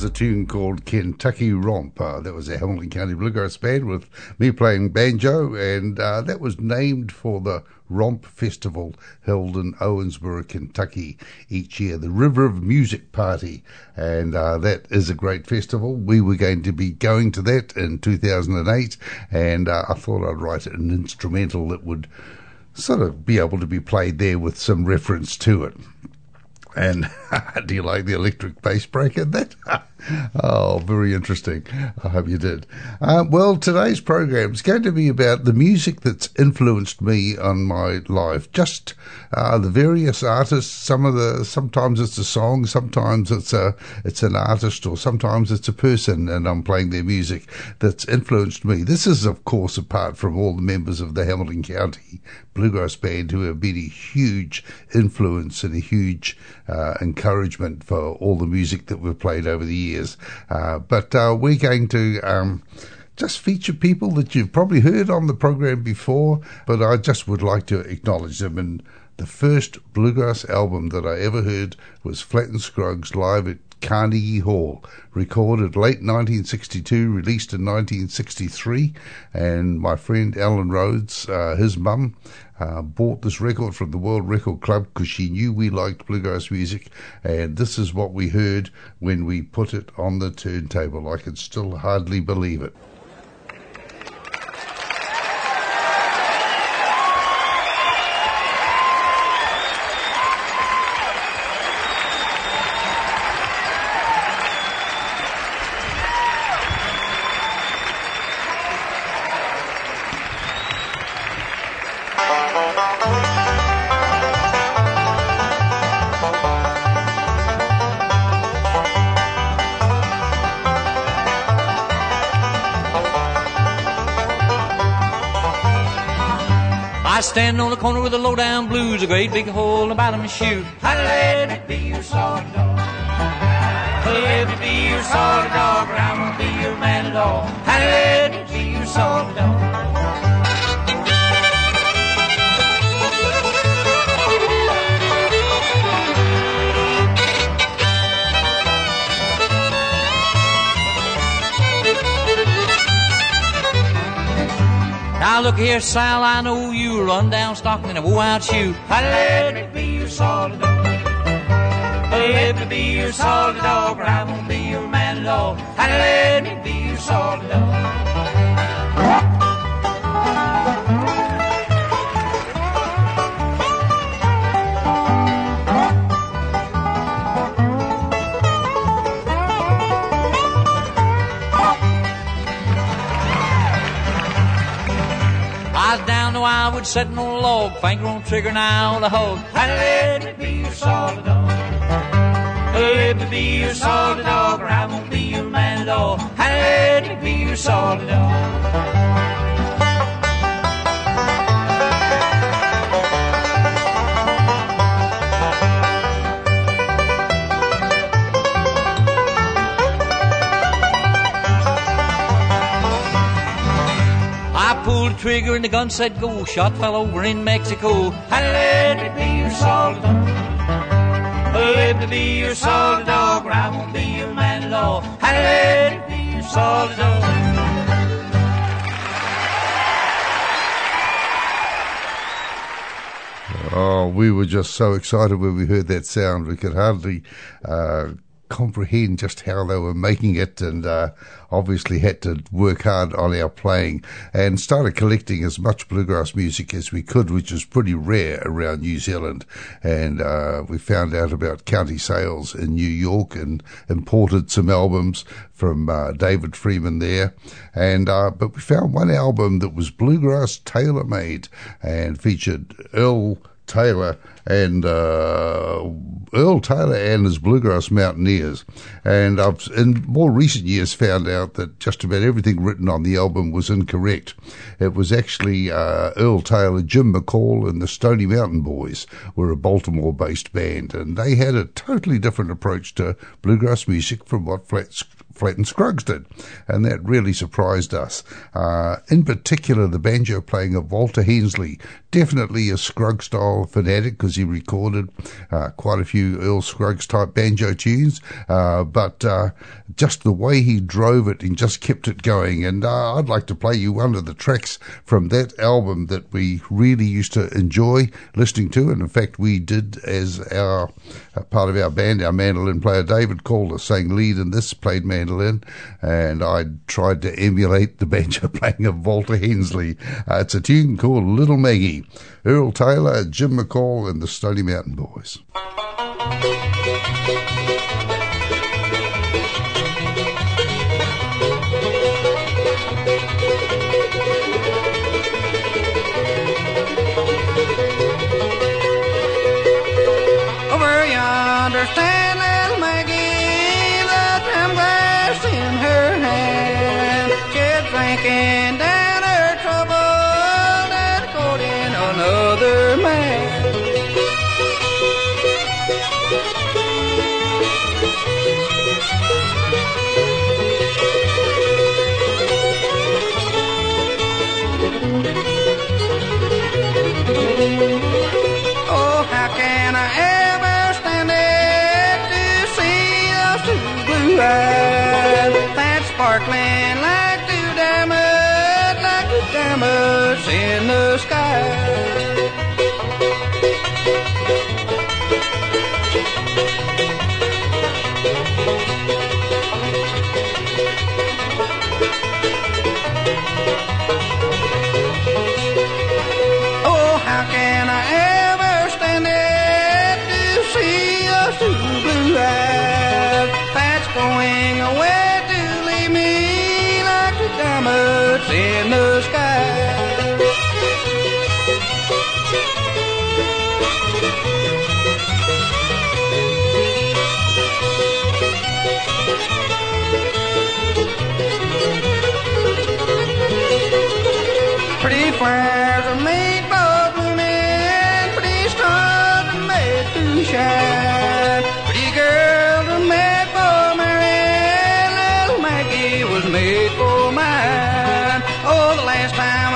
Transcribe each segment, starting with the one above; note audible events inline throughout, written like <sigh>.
Was a tune called Kentucky Romp. Uh, that was a Hamilton County Bluegrass Band with me playing banjo, and uh, that was named for the Romp Festival held in Owensboro, Kentucky each year, the River of Music Party, and uh, that is a great festival. We were going to be going to that in 2008, and uh, I thought I'd write an instrumental that would sort of be able to be played there with some reference to it. And <laughs> do you like the electric bass breaker? That <laughs> oh, very interesting. I hope you did. Uh, well, today's program is going to be about the music that's influenced me on my life. Just uh, the various artists. Some of the sometimes it's a song, sometimes it's a it's an artist, or sometimes it's a person, and I'm playing their music that's influenced me. This is, of course, apart from all the members of the Hamilton County Bluegrass Band who have been a huge influence and a huge uh, encouragement for all the music that we've played over the years. Uh, but uh, we're going to. Um, just feature people that you've probably heard on the program before, but I just would like to acknowledge them and The first bluegrass album that I ever heard was Flatt and Scruggs live at Carnegie Hall, recorded late 1962, released in 1963. And my friend Alan Rhodes, uh, his mum, uh, bought this record from the World Record Club because she knew we liked bluegrass music. And this is what we heard when we put it on the turntable. I can still hardly believe it. Stand on the corner with a low down blues, a great big hole in the bottom of my shoe. Let me be your solid dog. Let me be your solid dog, or I won't be your man at all. Let me be your solid dog. Now look here, Sal, I know you run down Stockton in a woe-out shoe. Let me be your solid dog. Let me be your solid dog, or I won't be your man at all. Let me be your solid dog. I would on a log, finger on trigger now the hog. Let me be your solid dog. Let me be your solid dog, or I won't be your man at all. Let me be your solid dog. Trigger and the gun said go. Shot fell over in Mexico. Let me be your. Let me be your solid dog, or I won't be your man at all. Let me be your solid dog. Oh, we were just so excited when we heard that sound. We could hardly uh, comprehend just how they were making it and uh, obviously had to work hard on our playing and started collecting as much bluegrass music as we could, which is pretty rare around New Zealand. And uh, we found out about County Sales in New York and imported some albums from uh, David Freeman there. And uh, but we found one album that was bluegrass tailor made and featured Earl Taylor and uh, Earl Taylor and his Bluegrass Mountaineers. And I've in more recent years found out that just about everything written on the album was incorrect. It was actually uh, Earl Taylor, Jim McCall, and the Stony Mountain Boys were a Baltimore based band, and they had a totally different approach to bluegrass music from what Flatt Flatt and Scruggs did, and that really surprised us. Uh, in particular, the banjo playing of Walter Hensley, definitely a Scruggs style fanatic because he recorded uh, quite a few Earl Scruggs type banjo tunes, uh, but uh, just the way he drove it and just kept it going. And uh, I'd like to play you one of the tracks from that album that we really used to enjoy listening to, and in fact, we did as our part of our band, our mandolin player David Calder sang lead in this, played mandolin mandolin, and I tried to emulate the banjo <laughs> playing of Walter Hensley. Uh, it's a tune called Little Maggie. Earl Taylor, Jim McCall, and the Stony Mountain Boys.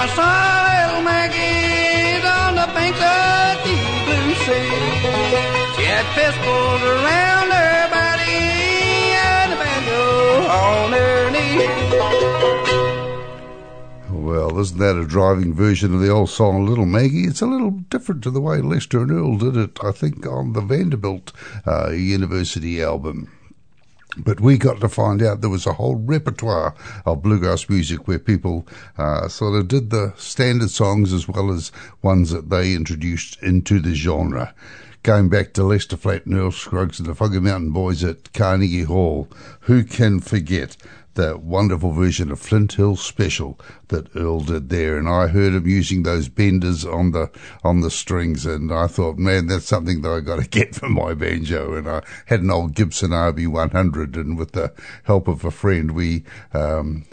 I saw little Maggie the of the blue sea. She had pistols around her body and a banjo on her knee. Well, isn't that a driving version of the old song Little Maggie? It's a little different to the way Lester and Earl did it, I think, on the Vanderbilt uh, University album. But we got to find out there was a whole repertoire of bluegrass music where people uh, sort of did the standard songs as well as ones that they introduced into the genre. Going back to Lester Flatt and Earl Scruggs and the Foggy Mountain Boys at Carnegie Hall, who can forget the wonderful version of Flint Hill Special that Earl did there, and I heard him using those benders on the on the strings, and I thought, man, that's something that I got to get for my banjo. And I had an old Gibson RB 100, and with the help of a friend, we um,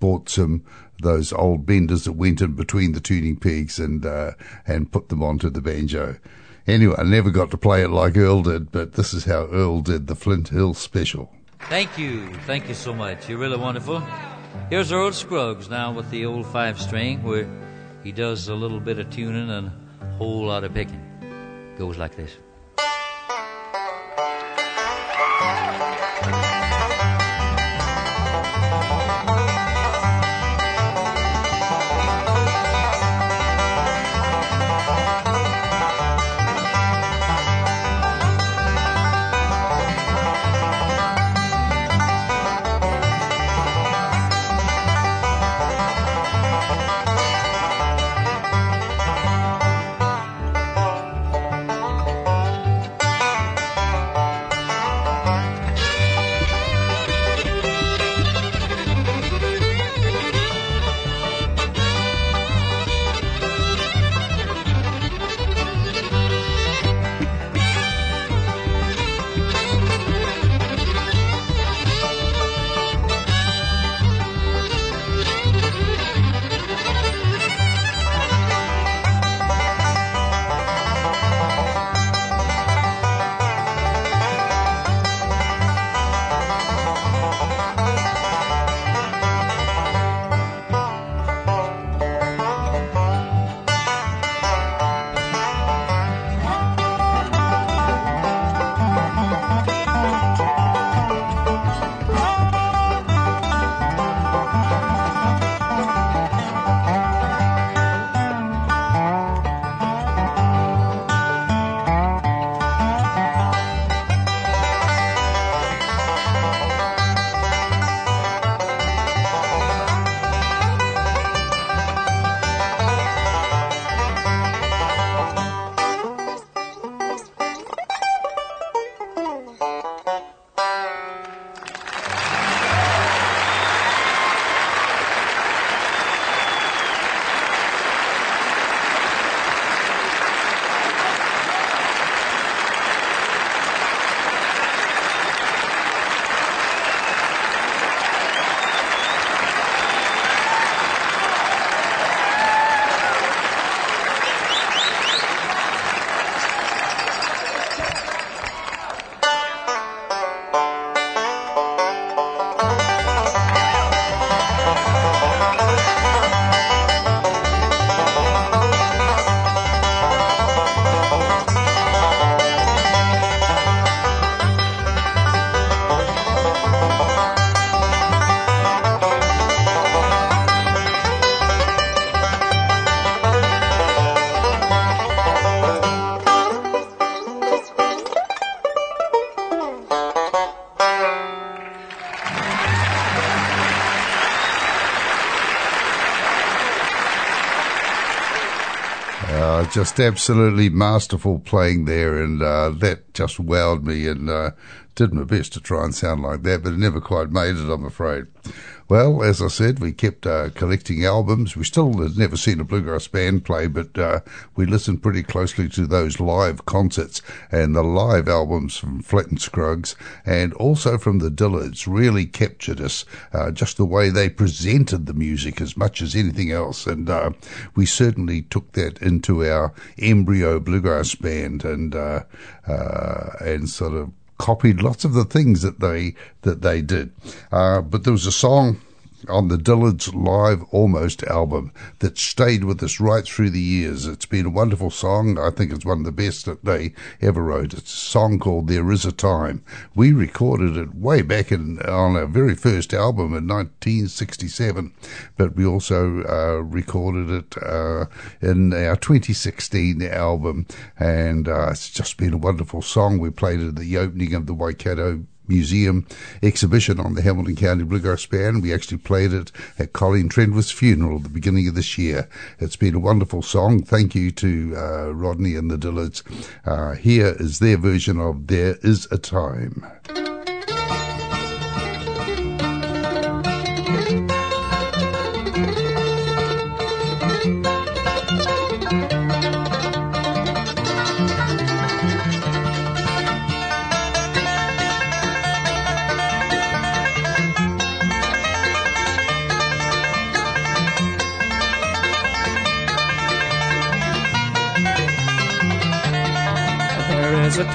bought some those old benders that went in between the tuning pegs and uh, and put them onto the banjo. Anyway, I never got to play it like Earl did, but this is how Earl did the Flint Hill Special. Thank you. Thank you so much. You're really wonderful. Here's Earl Scruggs now with the old five string where he does a little bit of tuning and a whole lot of picking. Goes like this. Just absolutely masterful playing there, and uh, that just wowed me, and uh, did my best to try and sound like that, but it never quite made it, I'm afraid. Well, as I said, we kept uh, collecting albums. We still had never seen a bluegrass band play, but uh, we listened pretty closely to those live concerts and the live albums from Flatt and Scruggs and also from the Dillards really captured us, uh, just the way they presented the music as much as anything else. And uh, we certainly took that into our embryo bluegrass band and uh, uh, and sort of copied lots of the things that they that they did. Uh, but there was a song on the Dillards Live Almost album that stayed with us right through the years. It's been a wonderful song. I think it's one of the best that they ever wrote. It's a song called There Is a Time. We recorded it way back in, on our very first album in 1967, but we also uh, recorded it uh, in our 2016 album, and uh, it's just been a wonderful song. We played it at the opening of the Waikato Museum exhibition on the Hamilton County Bluegrass Band. We actually played it at Colleen Trenwith's funeral at the beginning of this year. It's been a wonderful song. Thank you to uh, Rodney and the Dillards. Uh, here is their version of There Is a Time.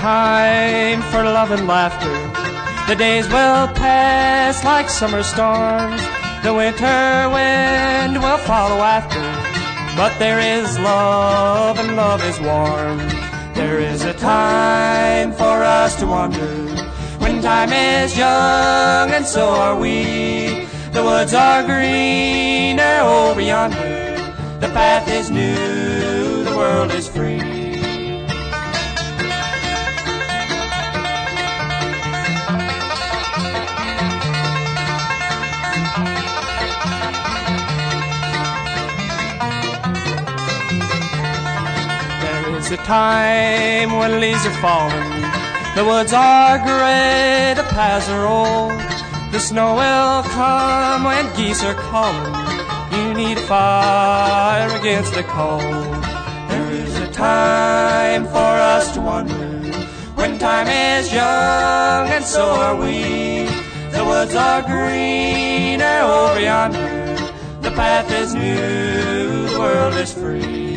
Time for love and laughter. The days will pass like summer storms. The winter wind will follow after. But there is love and love is warm. There is a time for us to wander. When time is young and so are we. The woods are greener over yonder. The path is new, the world is free. It's a time when leaves are falling, the woods are gray, the paths are old. The snow will come when geese are calling. You need a fire against the cold. There is a time for us to wander when time is young, and so are we. The woods are greener over yonder. The path is new, the world is free.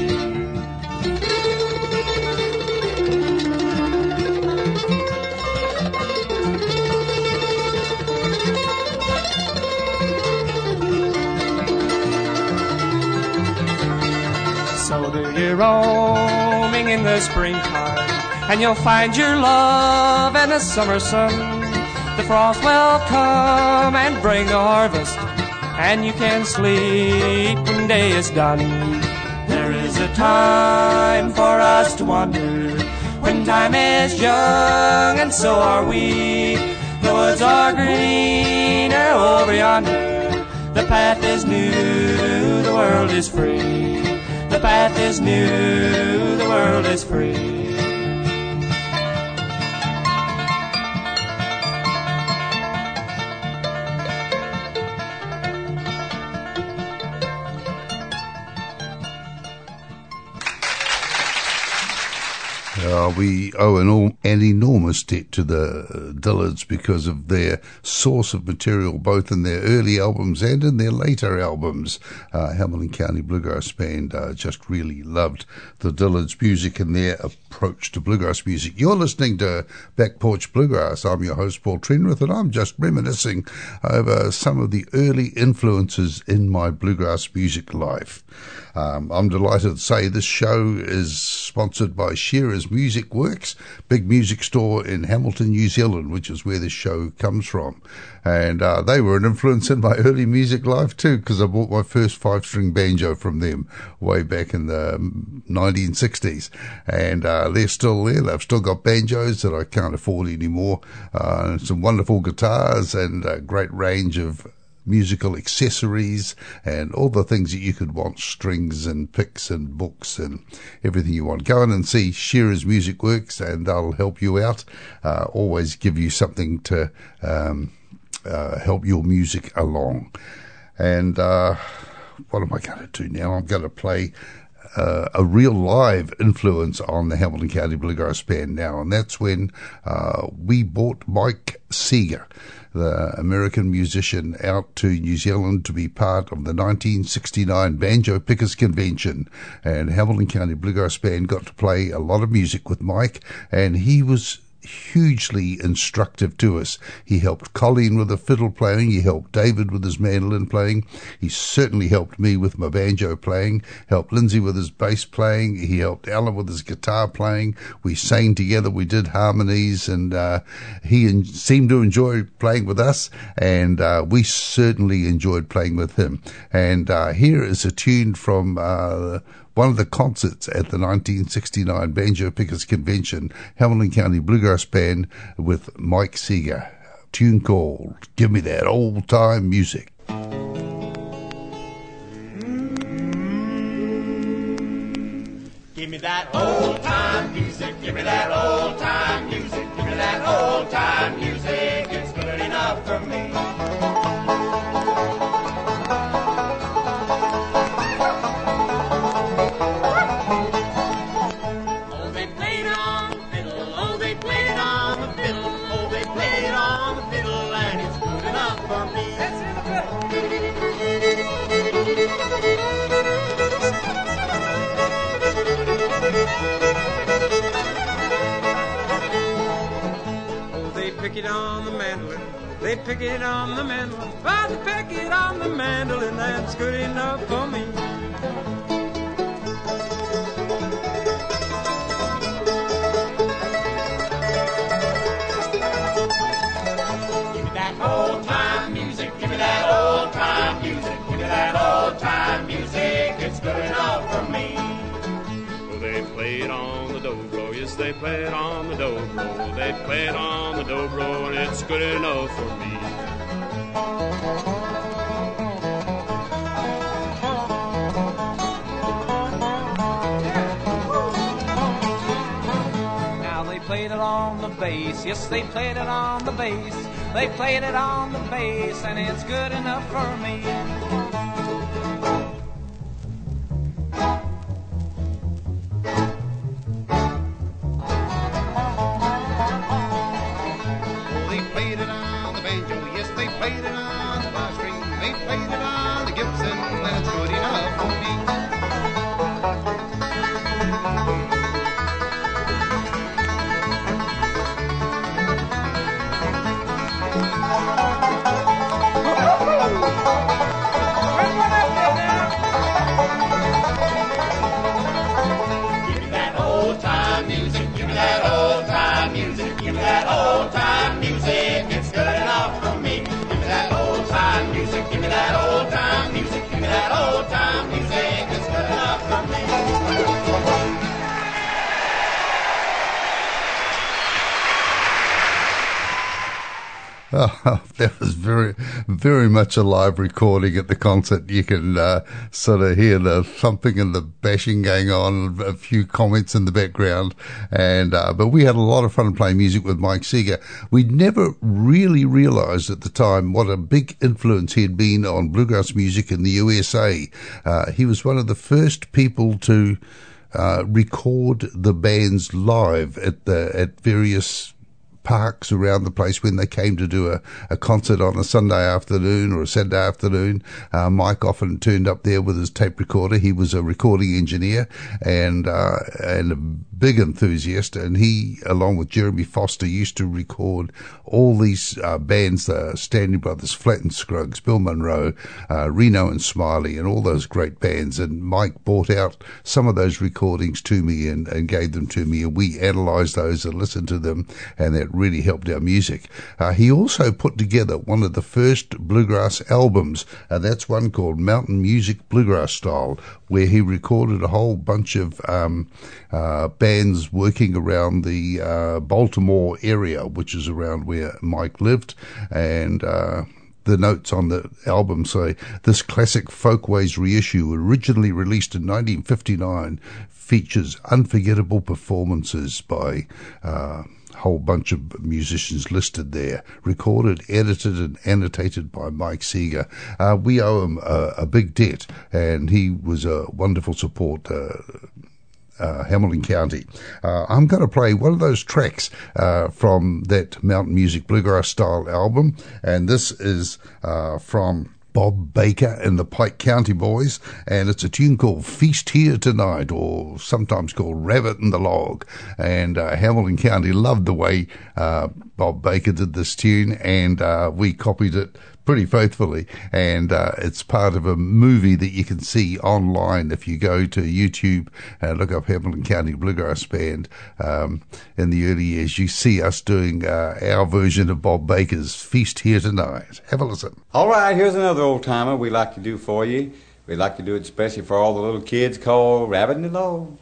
Roaming in the springtime, and you'll find your love in the summer sun. The frost will come and bring the harvest, and you can sleep when day is done. There is a time for us to wander, when time is young, and so are we. The woods are greener over yonder, the path is new, the world is free. The path is new, the world is free. Uh, we owe an, all, an enormous debt to the Dillards because of their source of material, both in their early albums and in their later albums. Uh, Hamilton County Bluegrass Band uh, just really loved the Dillards' music and their approach to bluegrass music. You're listening to Back Porch Bluegrass. I'm your host, Paul Trenwith, and I'm just reminiscing over some of the early influences in my bluegrass music life. Um, I'm delighted to say this show is sponsored by Shearer's Music Works, big music store in Hamilton, New Zealand, which is where this show comes from. And uh, they were an influence in my <laughs> early music life too, because I bought my first five string banjo from them way back in the 1960s. And uh, they're still there. They've still got banjos that I can't afford anymore. Uh, some wonderful guitars and a great range of musical accessories and all the things that you could want strings and picks and books and everything you want. Go in and see Shearer's Music Works and they'll help you out. Uh, always give you something to um, uh, help your music along. And uh, what am I going to do now? I'm going to play uh, a real live influence on the Hamilton County Bluegrass Band now, and that's when uh, we bought Mike Seeger, the American musician, out to New Zealand to be part of the 1969 Banjo Pickers Convention, and Hamilton County Bluegrass Band got to play a lot of music with Mike, and he was hugely instructive to us. He helped Colleen with the fiddle playing. He helped David with his mandolin playing. He certainly helped me with my banjo playing. Helped Lindsay with his bass playing. He helped Alan with his guitar playing. We sang together. We did harmonies, and uh, he in- seemed to enjoy playing with us, and uh, we certainly enjoyed playing with him. And uh, here is a tune from uh, one of the concerts at the 1969 Banjo Pickers Convention, Hamilton County Bluegrass Band with Mike Seeger. Tune called Give Me That Old Time Music. Give me that old time music, give me that old They pick it on the mandolin. Oh, they pick it on the mandolin. That's good enough for me. Give me that old time music, give me that old time music, give me that old time music, it's good enough for me. Oh, they play it on the dobro, yes, they play it on the dobro. They play it on the dobro, and it's good enough for me. Now they played it on the bass. Yes, they played it on the bass. They played it on the bass, and it's good enough for me. <laughs> Oh, that was very, very much a live recording at the concert. You can uh, sort of hear the thumping and the bashing going on, a few comments in the background, and uh, but we had a lot of fun playing music with Mike Seeger. We never really realised at the time what a big influence he had been on bluegrass music in the USA. Uh, he was one of the first people to uh, record the bands live at the at various parks around the place when they came to do a, a concert on a Sunday afternoon or a Saturday afternoon. Uh, Mike often turned up there with his tape recorder. He was a recording engineer and uh, and a big enthusiast. And he, along with Jeremy Foster, used to record all these uh, bands: the Stanley Brothers, Flatt and Scruggs, Bill Monroe, uh, Reno and Smiley, and all those great bands. And Mike brought out some of those recordings to me and, and gave them to me, and we analysed those and listened to them, and that really helped our music. Uh, he also put together one of the first bluegrass albums, and that's one called Mountain Music Bluegrass Style, where he recorded a whole bunch of um, uh, bands working around the uh, Baltimore area, which is around where Mike lived, and uh, the notes on the album say this classic Folkways reissue, originally released in 1959, features unforgettable performances by. Uh, whole bunch of musicians listed there, recorded, edited, and annotated by Mike Seeger. Uh, we owe him a, a, big debt, and he was a wonderful support. Uh, uh, Hamilton County. Uh, I'm going to play one of those tracks uh, from that Mountain Music Bluegrass style album, and this is uh, from Bob Baker and the Pike County Boys, and it's a tune called Feast Here Tonight, or sometimes called Rabbit in the Log. And uh, Hamilton County loved the way uh, Bob Baker did this tune, and uh, we copied it pretty faithfully. And uh, it's part of a movie that you can see online if you go to YouTube and look up Hamilton County Bluegrass Band. Um, in the early years, you see us doing uh, our version of Bob Baker's Feast Here Tonight. Have a listen. All right, here's another old timer we like to do for you. We like to do it especially for all the little kids called Rabbit in the Log.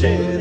Farmer's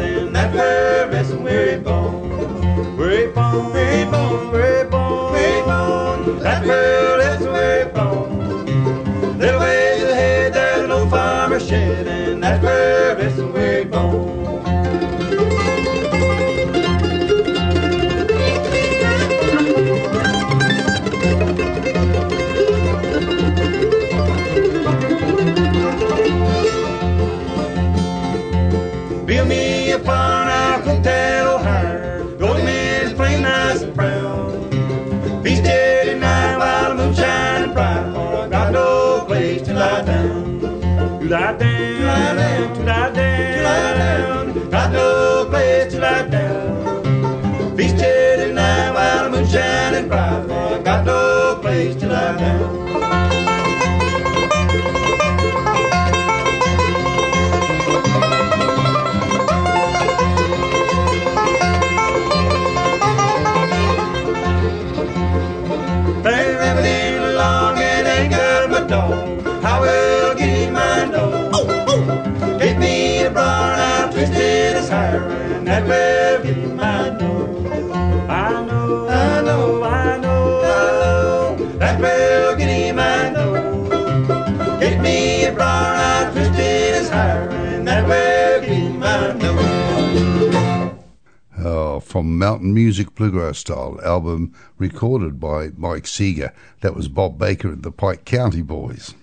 down. Mountain Music Bluegrass Style album recorded by Mike Seeger. That was Bob Baker and the Pike County Boys.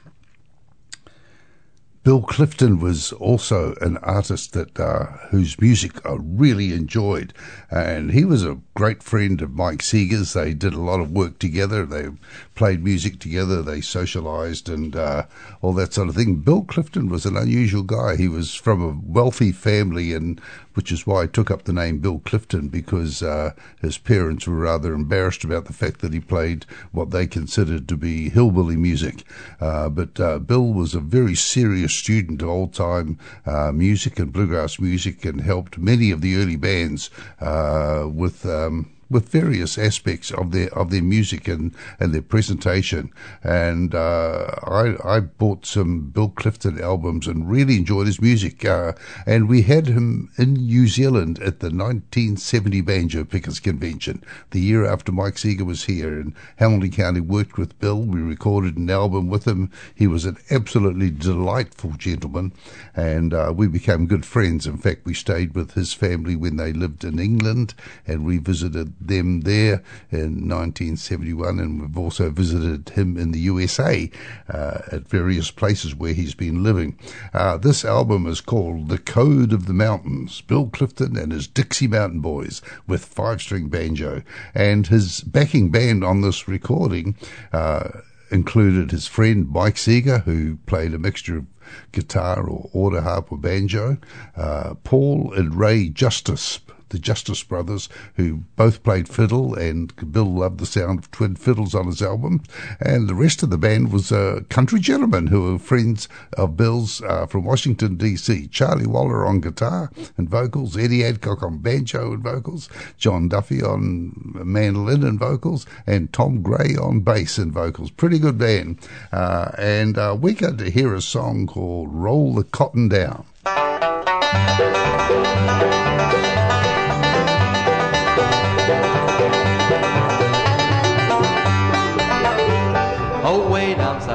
Bill Clifton was also an artist that uh, whose music I really enjoyed, and he was a great friend of Mike Seeger's. They did a lot of work together. They played music together. They socialized and uh, all that sort of thing. Bill Clifton was an unusual guy. He was from a wealthy family, and which is why I took up the name Bill Clifton because uh, his parents were rather embarrassed about the fact that he played what they considered to be hillbilly music. Uh, but uh, Bill was a very serious student of old time uh, music and bluegrass music and helped many of the early bands uh, with. Um, with various aspects of their of their music and, and their presentation, and uh, I I bought some Bill Clifton albums and really enjoyed his music. Uh, and we had him in New Zealand at the 1970 Banjo Pickers Convention, the year after Mike Seeger was here. And Hamilton County worked with Bill. We recorded an album with him. He was an absolutely delightful gentleman, and uh, we became good friends. In fact, we stayed with his family when they lived in England, and we visited them there in 1971, and we've also visited him in the USA uh, at various places where he's been living. Uh, this album is called The Code of the Mountains. Bill Clifton and his Dixie Mountain Boys with five string banjo. And his backing band on this recording uh, included his friend Mike Seeger, who played a mixture of guitar or autoharp or banjo, uh, Paul and Ray Justice the Justice Brothers, who both played fiddle, and Bill loved the sound of twin fiddles on his album. And the rest of the band was uh, country gentlemen who were friends of Bill's uh, from Washington, D.C. Charlie Waller on guitar and vocals, Eddie Adcock on banjo and vocals, John Duffy on mandolin and vocals, and Tom Gray on bass and vocals. Pretty good band. Uh, and uh, we got to hear a song called Roll the Cotton Down.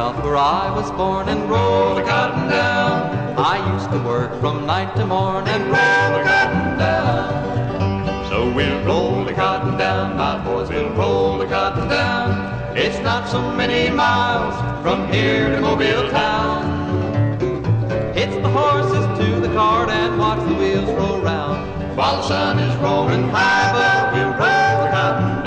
South where I was born and roll the cotton down. I used to work from night to morn and roll the cotton down. So we'll roll the cotton down, my boys, we'll roll the cotton down. It's not so many miles from here to Mobile town. It's the horses to the cart and watch the wheels roll round. While the sun is rolling high, but we'll roll the cotton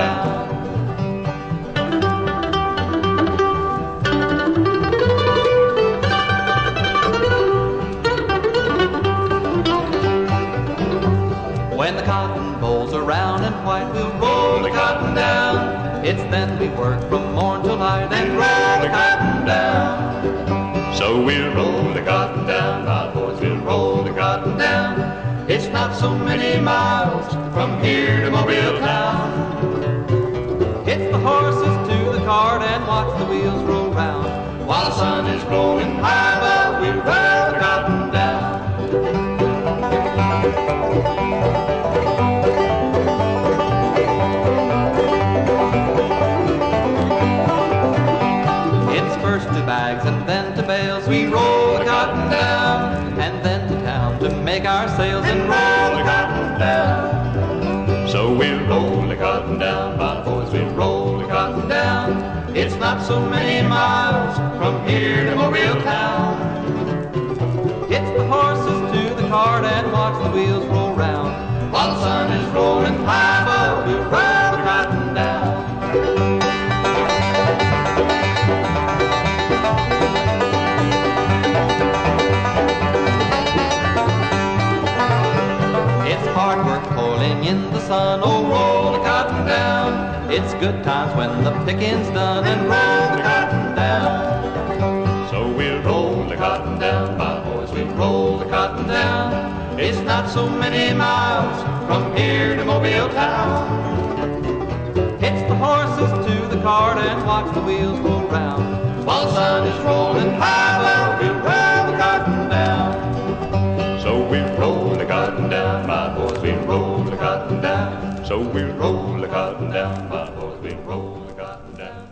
It's then we work from morn till night and roll the cotton down. So we'll roll the cotton down, my boys, we'll roll the cotton down. It's not so many miles from here to Mobile town. It's the horses to the cart and watch the wheels roll round. While the sun is glowing high, not so many miles from here to Mobile town. It's the horses to the cart and watch the wheels roll round. While the sun is rolling high, It's good times when the picking's done and roll the cotton down. So we'll roll the cotton down, my boys, we'll roll the cotton down. It's not so many miles from here to Mobile town. It's the horses to the cart and watch the wheels roll round. While the sun is rolling high, well, we'll roll So we'll roll the cotton down, my boys, we'll roll the cotton down.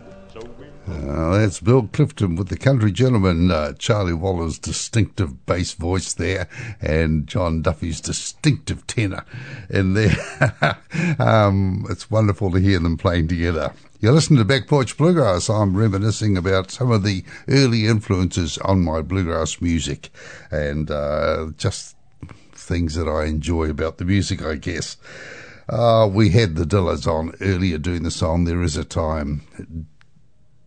Uh, that's Bill Clifton with the country gentleman, uh, Charlie Waller's distinctive bass voice there, and John Duffy's distinctive tenor in there. <laughs> um, it's wonderful to hear them playing together. You're listening to Back Porch Bluegrass. I'm reminiscing about some of the early influences on my bluegrass music and uh, just things that I enjoy about the music, I guess. Uh, we had the Dillards on earlier doing the song There Is a Time.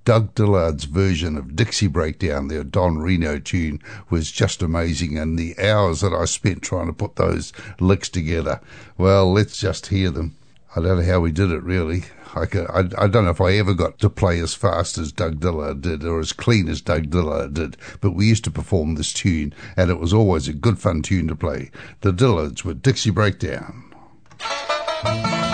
Doug Dillard's version of Dixie Breakdown, their Don Reno tune, was just amazing, and the hours that I spent trying to put those licks together. Well, let's just hear them. I don't know how we did it really. I, can, I, I don't know if I ever got to play as fast as Doug Dillard did or as clean as Doug Dillard did, but we used to perform this tune, and it was always a good fun tune to play. The Dillards with Dixie Breakdown. Uh,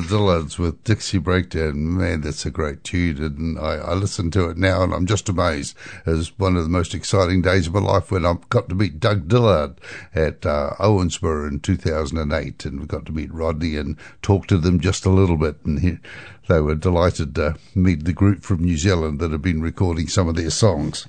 the Dillards with Dixie Breakdown. Man, that's a great tune. And I, I listen to it now and I'm just amazed. It was one of the most exciting days of my life when I got to meet Doug Dillard at uh, Owensboro in 2008. And we got to meet Rodney and talk to them just a little bit. And he, they were delighted to meet the group from New Zealand that had been recording some of their songs.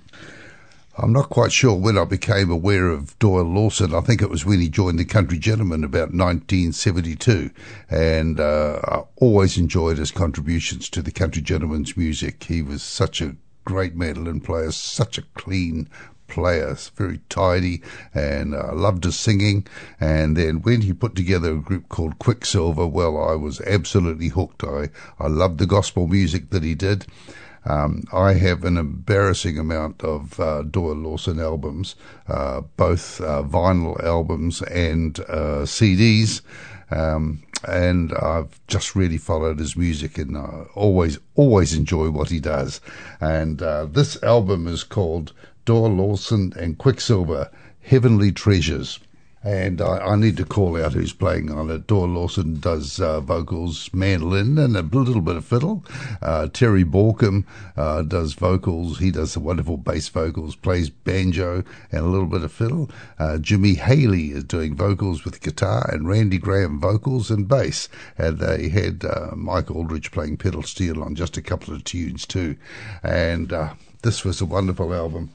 I'm not quite sure when I became aware of Doyle Lawson. I think it was when he joined the Country Gentlemen about 1972, and uh, I always enjoyed his contributions to the Country Gentlemen's music. He was such a great mandolin player, such a clean player, very tidy, and I uh, loved his singing. And then when he put together a group called Quicksilver, well, I was absolutely hooked. I, I loved the gospel music that he did. Um, I have an embarrassing amount of uh, Doyle Lawson albums, uh, both uh, vinyl albums and uh, CDs. Um, and I've just really followed his music and I always, always enjoy what he does. And uh, this album is called Doyle Lawson and Quicksilver Heavenly Treasures. And I, I, need to call out who's playing on it. Doyle Lawson does uh, vocals, mandolin, and a little bit of fiddle. Uh, Terry Baucom uh, does vocals. He does the wonderful bass vocals, plays banjo and a little bit of fiddle. Uh, Jimmy Haley is doing vocals with guitar, and Randy Graham vocals and bass. And they had uh, Mike Auldridge playing pedal steel on just a couple of tunes too. And uh, this was a wonderful album.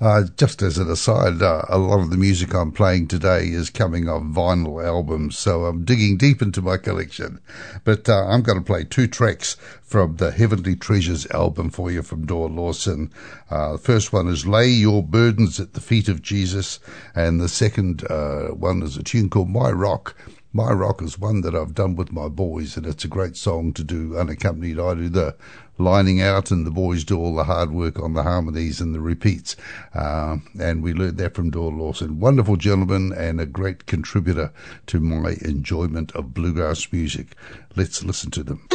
Uh, just as an aside, uh, a lot of the music I'm playing today is coming off vinyl albums, so I'm digging deep into my collection. But uh, I'm going to play two tracks from the Heavenly Treasures album for you from Doyle Lawson. Uh, the first one is Lay Your Burdens at the Feet of Jesus, and the second uh, one is a tune called My Rock. My Rock is one that I've done with my boys, and it's a great song to do unaccompanied. I do the lining out, and the boys do all the hard work on the harmonies and the repeats. Uh, and we learned that from Doyle Lawson. Wonderful gentleman and a great contributor to my enjoyment of bluegrass music. Let's listen to them.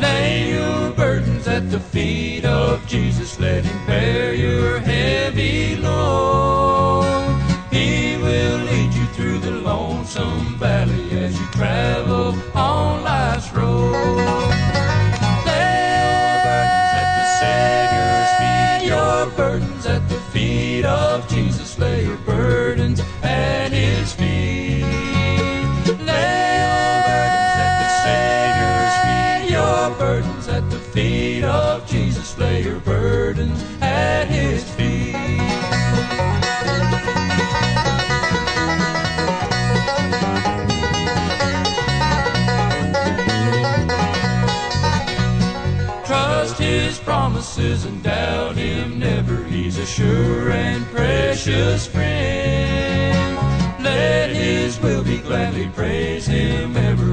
Lay your burdens at the feet of Jesus. Let him bear your heavy load. Lonesome valley as you travel on life's road. Lay your burdens at the Savior's feet. Your burdens at the feet of Jesus. Lay your burdens at his feet. Lay all burdens at the Savior's feet, your burdens at the feet of Jesus. Lay your burdens promises and doubt him never. He's a sure and precious friend. Let his will be gladly praise him ever.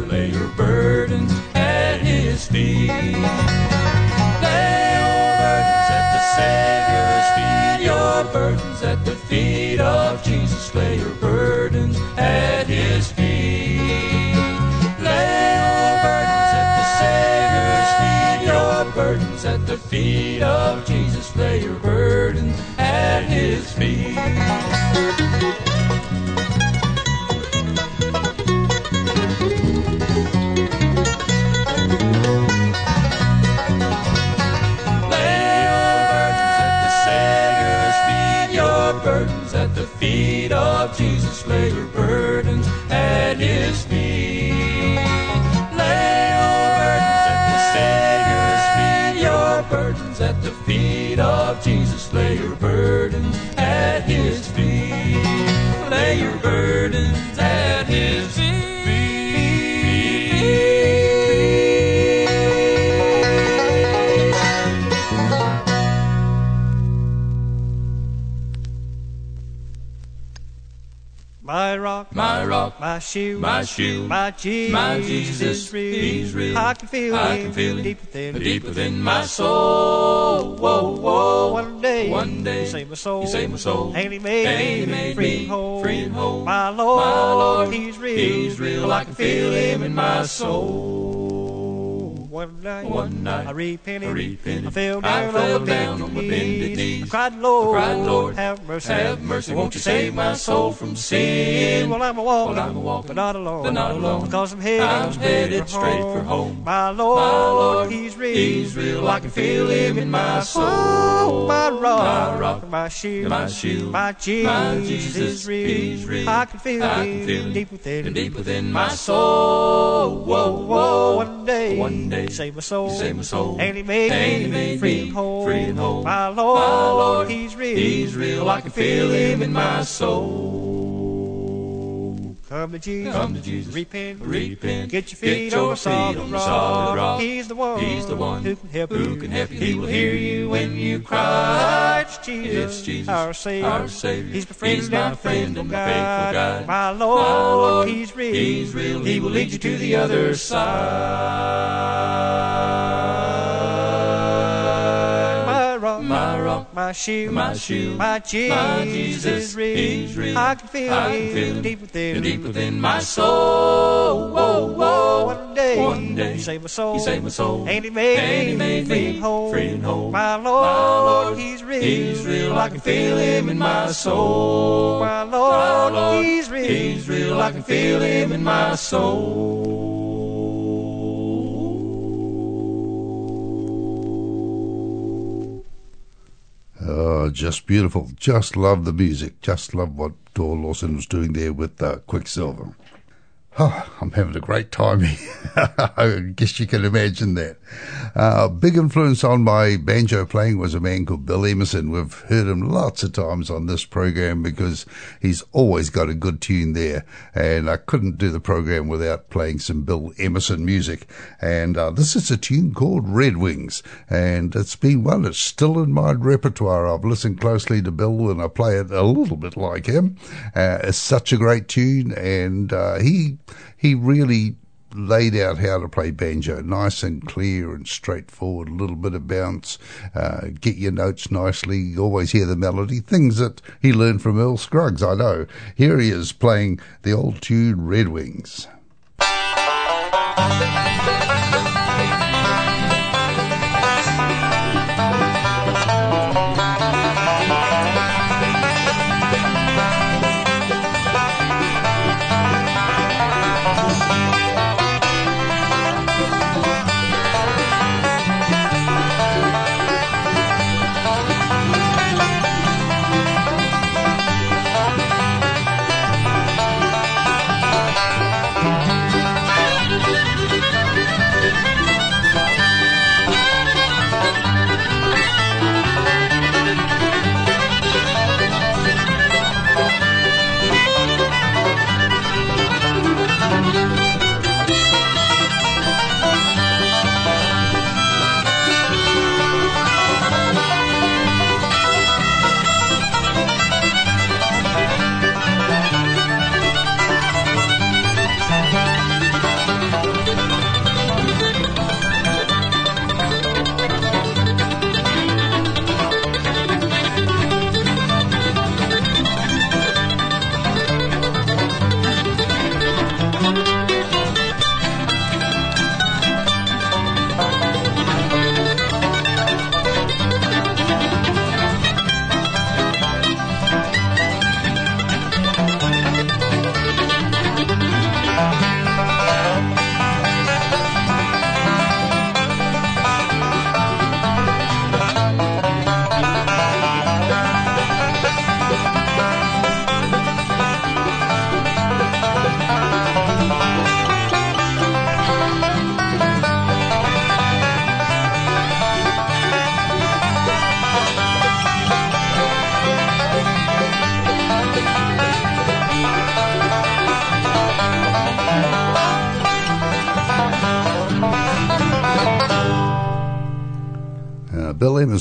Burdens at his My rock, My rock, my shield, my shield, my Jesus, my Jesus, is real. He's real. I can feel I him can feel him deep within, deep within my soul. Whoa, whoa. One day, One day, you saved my soul, you saved my soul. and he made And me he made free me whole. free and whole. My Lord, My Lord, He's real, He's real. I can feel him in my soul. One night, One night, I repented, I repented. I fell I down, fell on, down my on my bended knees. I cried, Lord, I cried, Lord, have mercy, have mercy, won't you save my soul from sin? Well, I'm a walking, Well, I'm a walking, but not alone, but not alone. because I'm headed, I'm headed straight for home. My Lord, My Lord, He's real, He's real. I can feel Him in my soul. Oh, my rock, My rock, my shield, my shield, my Jesus, my Jesus is real. is real. I can feel I Him can feel Him deep within, deep within my soul. Whoa, whoa. One day, One day, He saved my soul, He saved my soul. and He made And me He made free me and whole. free and whole. My Lord, My Lord, He's real, He's real. I can feel Him in my soul. Come to Jesus, Come to Jesus. repent, Repent. Get your feet Get your on the solid on the solid rock. He's the one, He's the one who can help who you. can help you. He will hear you when you cry. It's Jesus, It's Jesus, our Savior. our Savior. He's my friend He's my and friend faithful and my faithful guide. My Lord, My Lord, He's real. He's real. He will lead you to the other side. My rock, my shield, my Jesus, my Jesus is real. is real. I can feel I can feel Him deep within, deep within my soul. Whoa, whoa. One day, One day, He saved my soul, He saved my soul. and He made, And He me made free me and whole. free and whole. My Lord, My Lord, He's real. He's real. I can feel Him in my soul. My Lord, My Lord, He's real. He's real. I can feel Him in my soul. Oh, just beautiful. Just love the music. Just love what Doyle Lawson was doing there with uh, Quicksilver. Oh, I'm having a great time here. <laughs> I guess you can imagine that. Uh, big influence on my banjo playing was a man called Bill Emerson. We've heard him lots of times on this program because he's always got a good tune there. And I couldn't do the program without playing some Bill Emerson music. And uh, this is a tune called Red Wings. And it's been one that's still in my repertoire. I've listened closely to Bill and I play it a little bit like him. Uh, it's such a great tune. And uh, he he really laid out how to play banjo, nice and clear and straightforward, a little bit of bounce, uh, get your notes nicely, always hear the melody, things that he learned from Earl Scruggs, I know. Here he is playing the old tune Red Wings.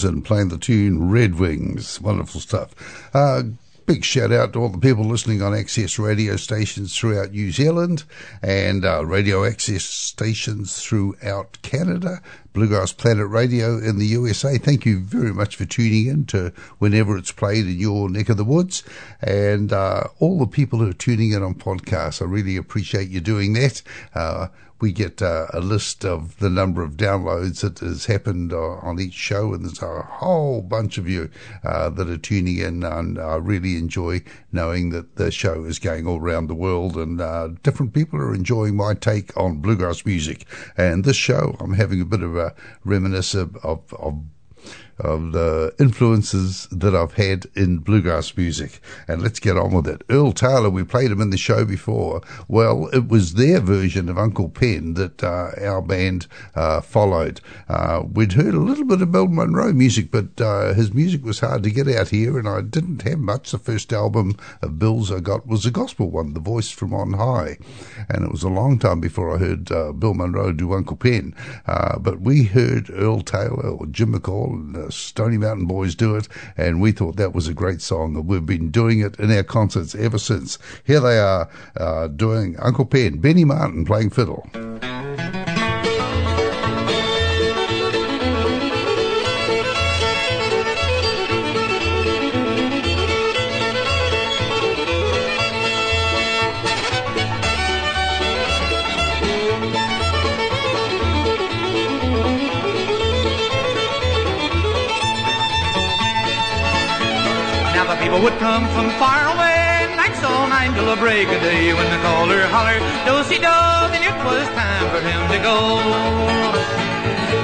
Emerson playing the tune Red Wings. Wonderful stuff. Uh, big shout out to all the people listening on access radio stations throughout New Zealand and uh, radio access stations throughout Canada, Bluegrass Planet Radio in the USA. Thank you very much for tuning in to whenever it's played in your neck of the woods. And uh, all the people who are tuning in on podcasts, I really appreciate you doing that. Uh, we get uh, a list of the number of downloads that has happened uh, on each show, and there's a whole bunch of you uh, that are tuning in, and I really enjoy knowing that the show is going all around the world, and uh, different people are enjoying my take on bluegrass music. And this show, I'm having a bit of Uh, a reminisce of, of, of the influences that I've had in bluegrass music. And let's get on with it. Earl Taylor, we played him in the show before. Well, it was their version of Uncle Pen that uh, our band uh, followed. Uh, we'd heard a little bit of Bill Monroe music, but uh, his music was hard to get out here, and I didn't have much. The first album of Bill's I got was a gospel one, The Voice from On High. And it was a long time before I heard uh, Bill Monroe do Uncle Pen. Uh, but we heard Earl Taylor or Jim McCall and Stony Mountain Boys do it, and we thought that was a great song, and we've been doing it in our concerts ever since. Here they are uh, doing Uncle Pen, Benny Martin playing fiddle. Come from far away, nights all night till the break of day. When the caller hollered, do-si-do, then it was time for him to go.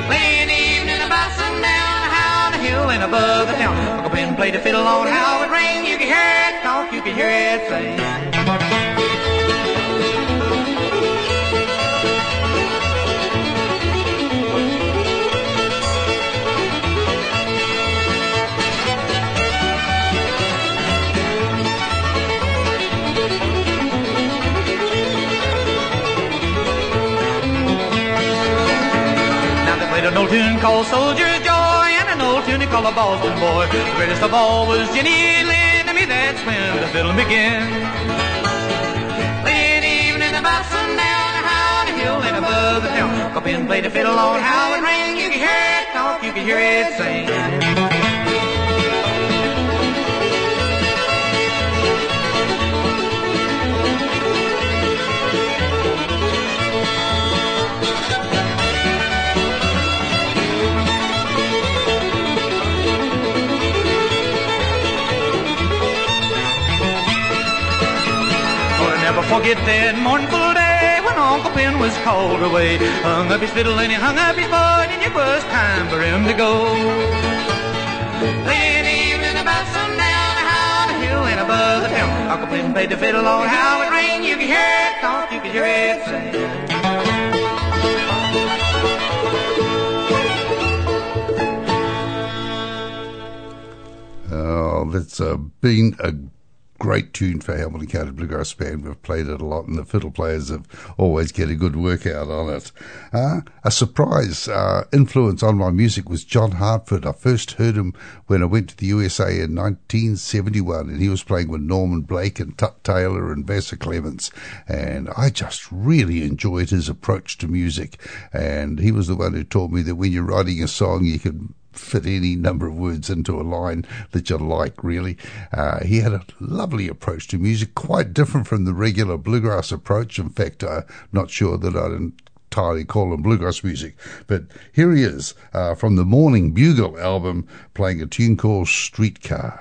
Playing evening about sundown, how the hill and above the town. Uncle Pen played the fiddle on how it rang. You could hear it talk, you could hear it sing. An old tune called Soldier's Joy and an old tune called The Boston Boy. The greatest of all was Jenny Lind. To me, that's when the fiddle began. Playing evening about sundown, on the hill and above the town. Uncle Pen played the fiddle on how it rang. You could hear it talk, you could hear it sing. Forget that mournful day when Uncle Pen was called away. Hung up his fiddle and he hung up his boy, and it was time for him to go. Playing evening about sundown, how the hill and above the town. Uncle Pen played the fiddle on how it rang. You could hear it talk, you could hear it sing. Oh, that's uh, been a great tune for Hamilton County Bluegrass Band. We've played it a lot, and the fiddle players have always get a good workout on it. Uh, a surprise uh, influence on my music was John Hartford. I first heard him when I went to the USA in 1971, and he was playing with Norman Blake and Tut Taylor and Vassar Clements, and I just really enjoyed his approach to music. And he was the one who taught me that when you're writing a song, you can fit any number of words into a line that you like, really. Uh, he had a lovely approach to music, quite different from the regular bluegrass approach. In fact, I'm not sure that I'd entirely call him bluegrass music. But here he is uh, from the Morning Bugle album, playing a tune called Streetcar.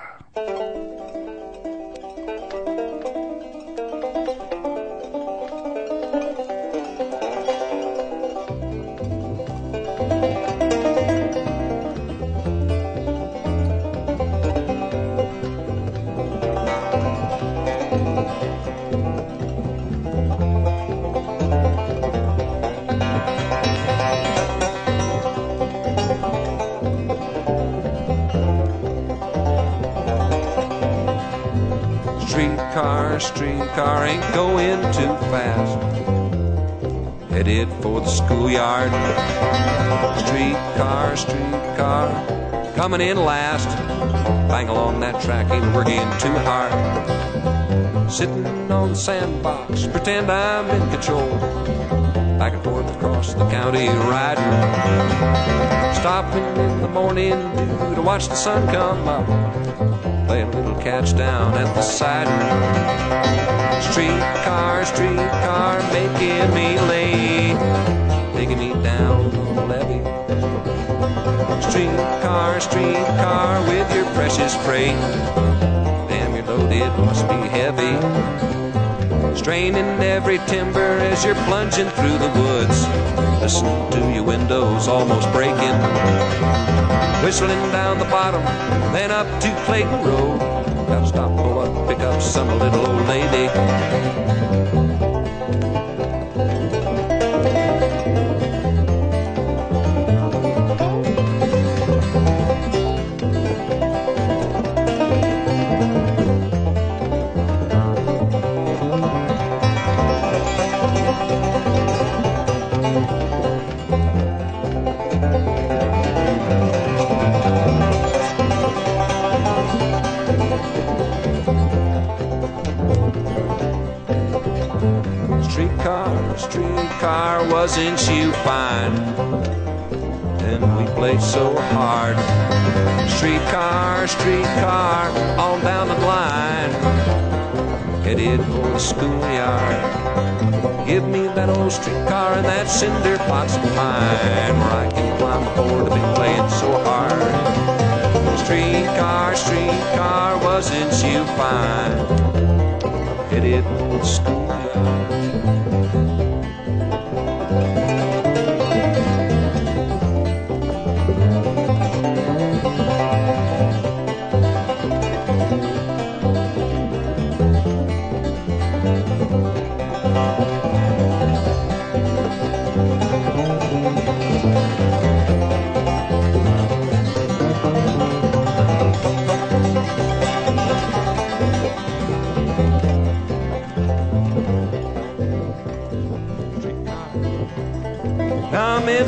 Streetcar, streetcar ain't going too fast. Headed for the schoolyard. Streetcar, streetcar, coming in last. Bang along that track, ain't working too hard. Sitting on the sandbox, pretend I'm in control. Back and forth across the county riding. Stopping in the morning dew to watch the sun come up. Playing little catch down at the siding. Streetcar, streetcar, making me late, taking me down the levee. Streetcar, streetcar, with your precious freight. Damn, your load, it must be heavy. Straining every timber as you're plunging through the woods. Listen to your windows almost breaking. Whistling down the bottom, then up to Clayton Road. Gotta stop, pull up, pick up some little old lady. Wasn't you fine? And we played so hard. Streetcar, streetcar, all down the line. Headed for the schoolyard. Give me that old streetcar and that cinder box of pine where I can climb aboard to be playing so hard. Streetcar, streetcar, wasn't you fine? Headed for the schoolyard.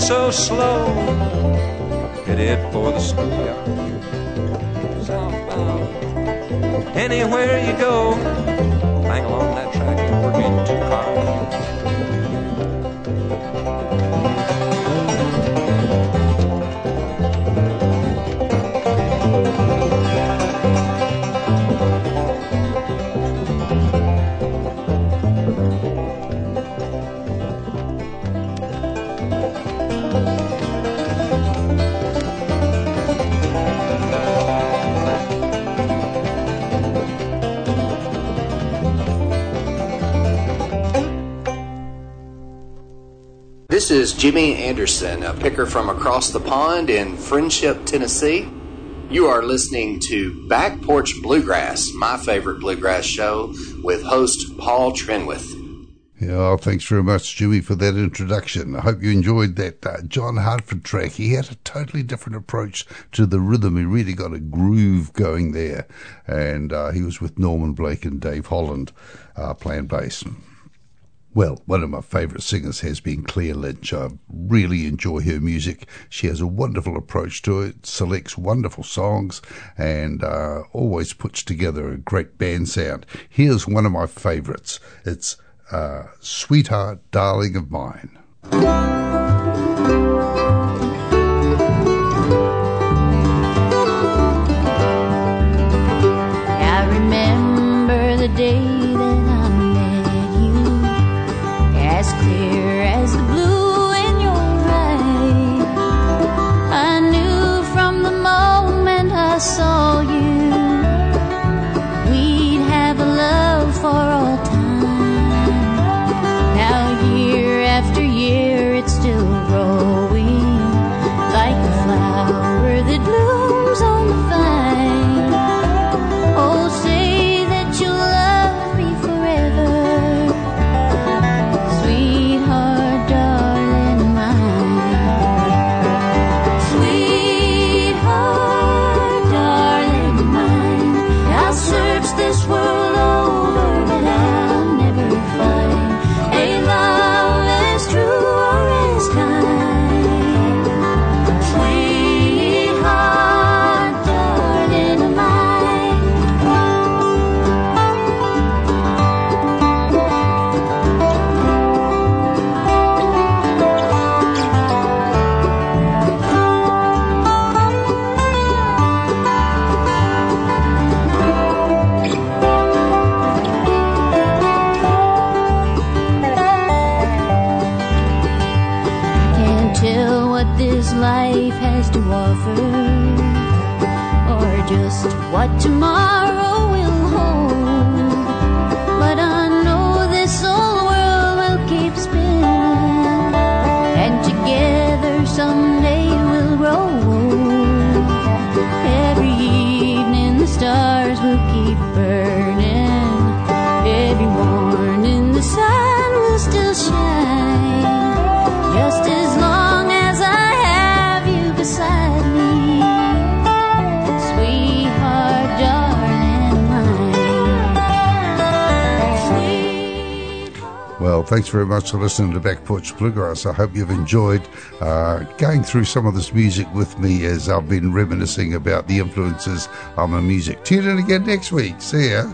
So slow, headed for the schoolyard. Southbound, anywhere you go, hang along Jimmy Anderson, a picker from across the pond in Friendship, Tennessee. You are listening to Back Porch Bluegrass, my favorite bluegrass show, with host Paul Trenwith. Yeah, thanks very much, Jimmy, for that introduction. I hope you enjoyed that uh, John Hartford track. He had a totally different approach to the rhythm. He really got a groove going there. And uh, he was with Norman Blake and Dave Holland uh, playing bass. Well, one of my favourite singers has been Claire Lynch. I really enjoy her music. She has a wonderful approach to it, selects wonderful songs, and uh, always puts together a great band sound. Here's one of my favourites. It's uh, Sweetheart, Darling of Mine. Has to offer, or just what tomorrow will hold. Thanks very much for listening to Back Porch Bluegrass. I hope you've enjoyed uh, going through some of this music with me as I've been reminiscing about the influences on my music. Tune in again next week. See ya.